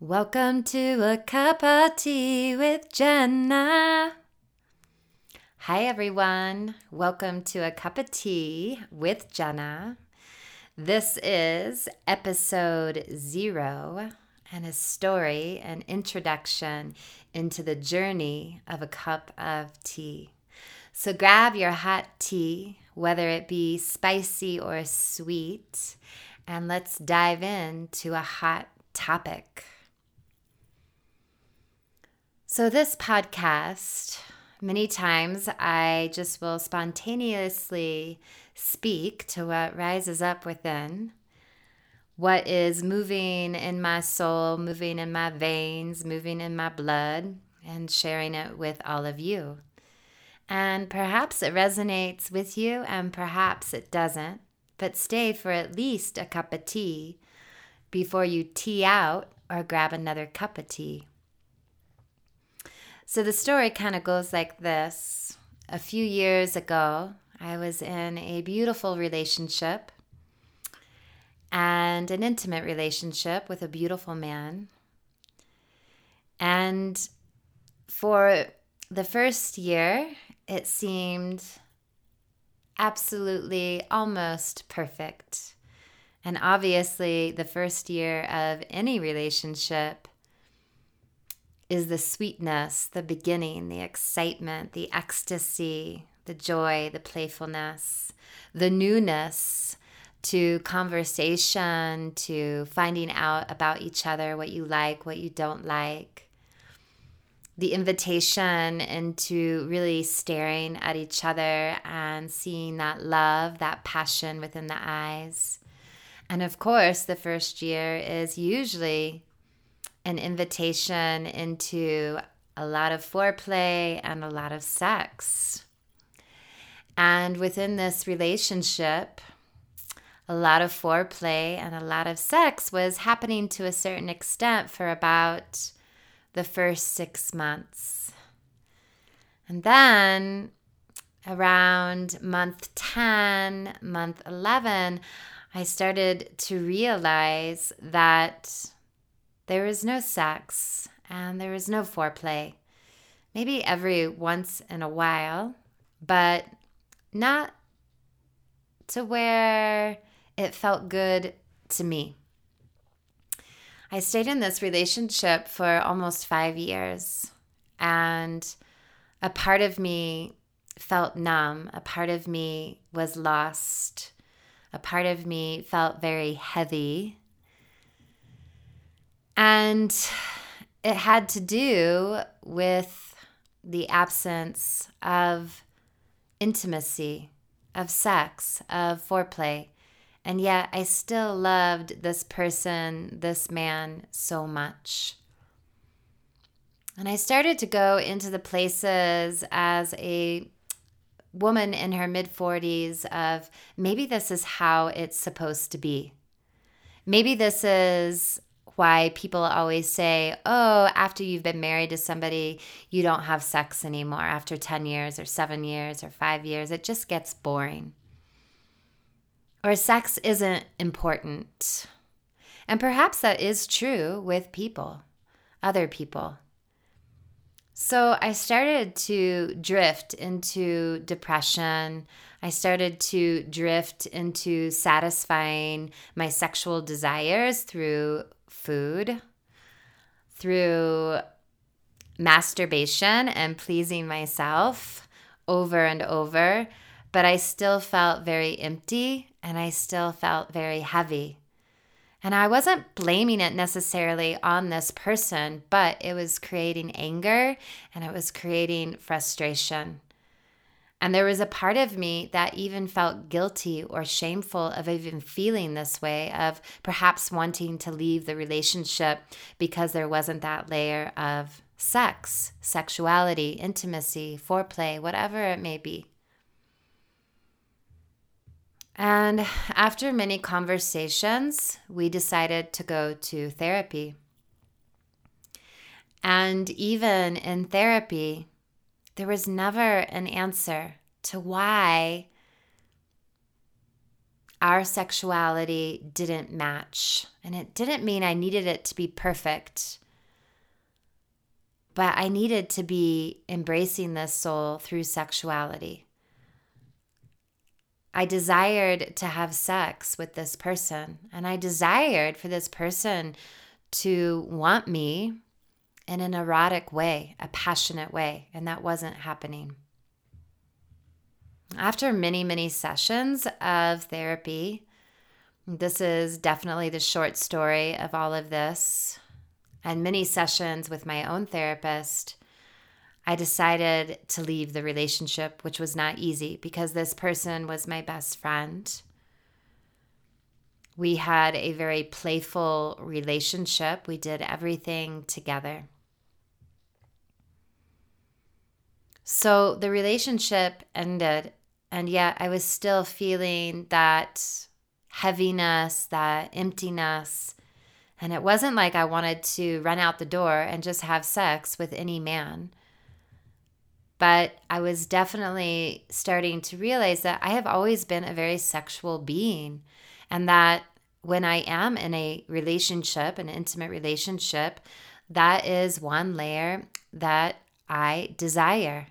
Welcome to a cup of tea with Jenna. Hi, everyone. Welcome to a cup of tea with Jenna. This is episode zero and a story, an introduction into the journey of a cup of tea. So grab your hot tea, whether it be spicy or sweet, and let's dive into a hot topic. So, this podcast, many times I just will spontaneously speak to what rises up within, what is moving in my soul, moving in my veins, moving in my blood, and sharing it with all of you. And perhaps it resonates with you, and perhaps it doesn't, but stay for at least a cup of tea before you tea out or grab another cup of tea. So the story kind of goes like this. A few years ago, I was in a beautiful relationship and an intimate relationship with a beautiful man. And for the first year, it seemed absolutely almost perfect. And obviously, the first year of any relationship is the sweetness, the beginning, the excitement, the ecstasy, the joy, the playfulness, the newness to conversation, to finding out about each other, what you like, what you don't like. The invitation into really staring at each other and seeing that love, that passion within the eyes. And of course, the first year is usually an invitation into a lot of foreplay and a lot of sex. And within this relationship, a lot of foreplay and a lot of sex was happening to a certain extent for about the first six months. And then around month 10, month 11, I started to realize that there is no sex and there is no foreplay. Maybe every once in a while, but not to where it felt good to me. I stayed in this relationship for almost five years, and a part of me felt numb. A part of me was lost. A part of me felt very heavy and it had to do with the absence of intimacy, of sex, of foreplay. And yet I still loved this person, this man, so much. And I started to go into the places as a woman in her mid 40s of maybe this is how it's supposed to be. Maybe this is why people always say, oh, after you've been married to somebody, you don't have sex anymore after 10 years or seven years or five years. It just gets boring. Or sex isn't important. And perhaps that is true with people, other people. So I started to drift into depression. I started to drift into satisfying my sexual desires through food, through masturbation and pleasing myself over and over, but I still felt very empty and I still felt very heavy. And I wasn't blaming it necessarily on this person, but it was creating anger and it was creating frustration. And there was a part of me that even felt guilty or shameful of even feeling this way, of perhaps wanting to leave the relationship because there wasn't that layer of sex, sexuality, intimacy, foreplay, whatever it may be. And after many conversations, we decided to go to therapy. And even in therapy, there was never an answer to why our sexuality didn't match. And it didn't mean I needed it to be perfect, but I needed to be embracing this soul through sexuality. I desired to have sex with this person, and I desired for this person to want me in an erotic way, a passionate way, and that wasn't happening. After many, many sessions of therapy, this is definitely the short story of all of this, and many sessions with my own therapist, I decided to leave the relationship, which was not easy because this person was my best friend. We had a very playful relationship. We did everything together. So the relationship ended, and yet I was still feeling that heaviness, that emptiness. And it wasn't like I wanted to run out the door and just have sex with any man. But I was definitely starting to realize that I have always been a very sexual being, and that when I am in a relationship, an intimate relationship, that is one layer that I desire.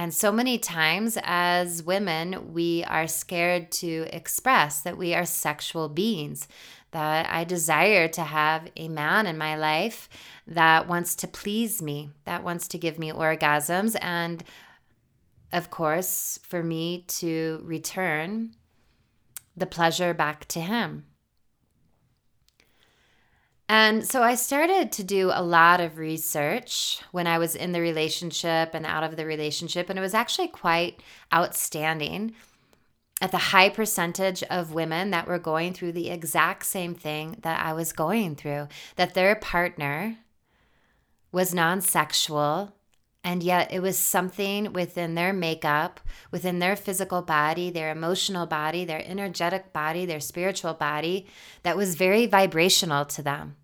And so many times as women, we are scared to express that we are sexual beings, that I desire to have a man in my life that wants to please me, that wants to give me orgasms, and of course, for me to return the pleasure back to him. And so I started to do a lot of research when I was in the relationship and out of the relationship. And it was actually quite outstanding at the high percentage of women that were going through the exact same thing that I was going through, that their partner was non sexual. And yet, it was something within their makeup, within their physical body, their emotional body, their energetic body, their spiritual body that was very vibrational to them.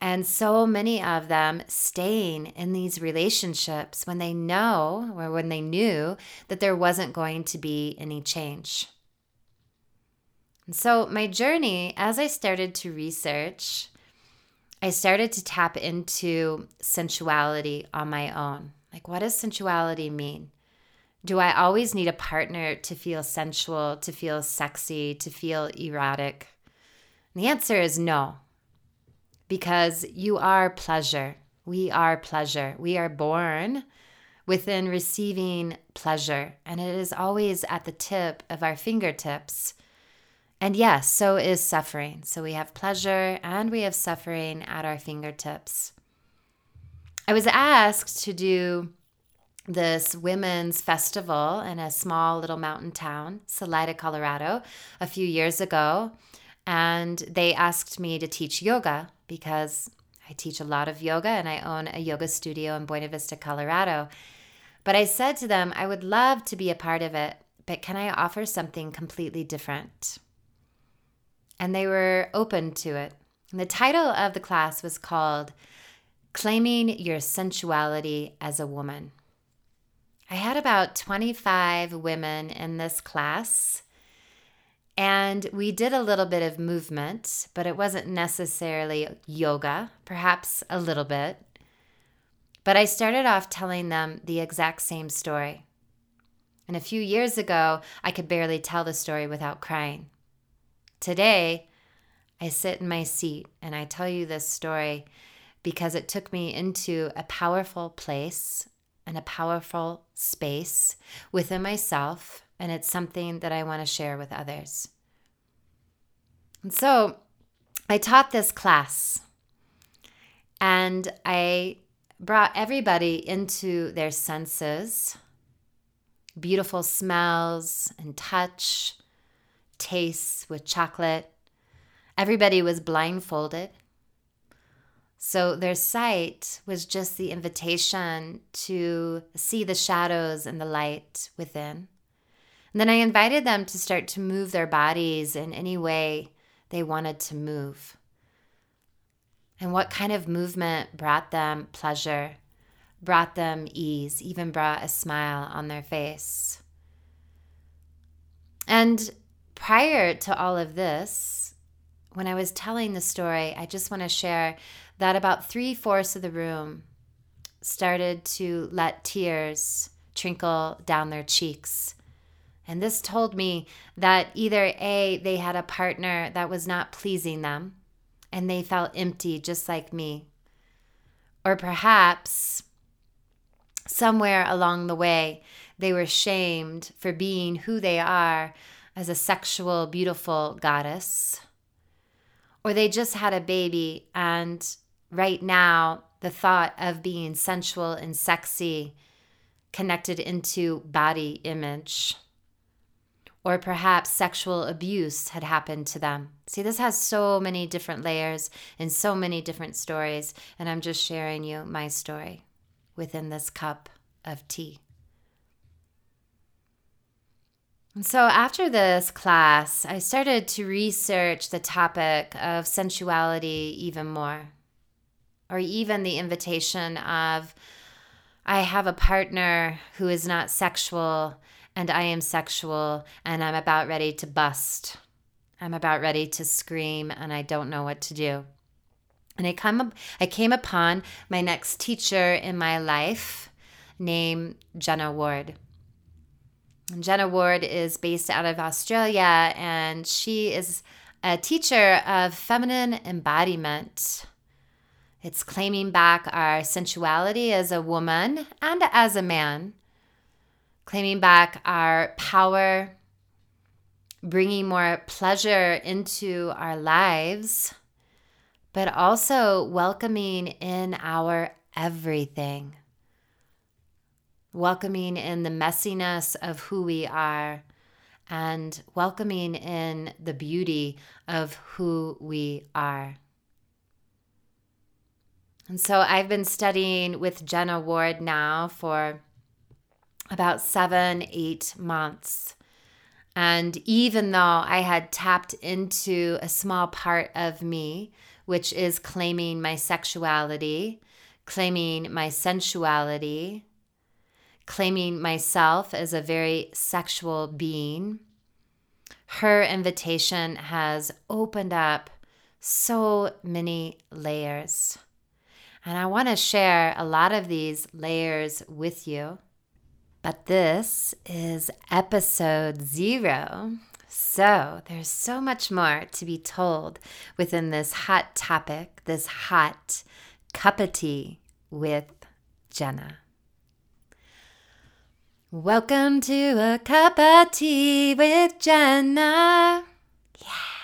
And so many of them staying in these relationships when they know or when they knew that there wasn't going to be any change. And so, my journey, as I started to research, I started to tap into sensuality on my own. Like, what does sensuality mean? Do I always need a partner to feel sensual, to feel sexy, to feel erotic? And the answer is no because you are pleasure. We are pleasure. We are born within receiving pleasure, and it is always at the tip of our fingertips. And yes, so is suffering. So we have pleasure and we have suffering at our fingertips. I was asked to do this women's festival in a small little mountain town, Salida, Colorado, a few years ago. And they asked me to teach yoga because I teach a lot of yoga and I own a yoga studio in Buena Vista, Colorado. But I said to them, I would love to be a part of it, but can I offer something completely different? And they were open to it. And the title of the class was called Claiming Your Sensuality as a Woman. I had about 25 women in this class and we did a little bit of movement, but it wasn't necessarily yoga, perhaps a little bit. But I started off telling them the exact same story. And a few years ago, I could barely tell the story without crying. Today, I sit in my seat and I tell you this story because it took me into a powerful place and a powerful space within myself and it's something that I want to share with others. And so I taught this class and I brought everybody into their senses beautiful smells and touch, tastes with chocolate. Everybody was blindfolded. So their sight was just the invitation to see the shadows and the light within. And then I invited them to start to move their bodies in any way they wanted to move. And what kind of movement brought them pleasure, brought them ease, even brought a smile on their face. And prior to all of this, when I was telling the story, I just want to share that about three fourths of the room started to let tears trickle down their cheeks. And this told me that either A, they had a partner that was not pleasing them and they felt empty just like me, or perhaps somewhere along the way they were shamed for being who they are as a sexual, beautiful goddess, or they just had a baby and right now the thought of being sensual and sexy connected into body image. Or perhaps sexual abuse had happened to them. See, this has so many different layers and so many different stories, and I'm just sharing you my story within this cup of tea. And so, after this class, I started to research the topic of sensuality even more or even the invitation of, I have a partner who is not sexual and I am sexual and I'm about ready to bust. I'm about ready to scream and I don't know what to do. And I come I came upon my next teacher in my life named Jenna Ward. And Jenna Ward is based out of Australia and she is a teacher of feminine embodiment. It's claiming back our sensuality as a woman and as a man, claiming back our power, bringing more pleasure into our lives, but also welcoming in our everything, welcoming in the messiness of who we are. And welcoming in the beauty of who we are. And so I've been studying with Jenna Ward now for about seven, eight months. And even though I had tapped into a small part of me, which is claiming my sexuality, claiming my sensuality, claiming myself as a very sexual being, her invitation has opened up so many layers. And I want to share a lot of these layers with you. But this is episode zero. So there's so much more to be told within this hot topic, this hot cup of tea with Jenna. Welcome to a cup of tea with Jenna. Yeah.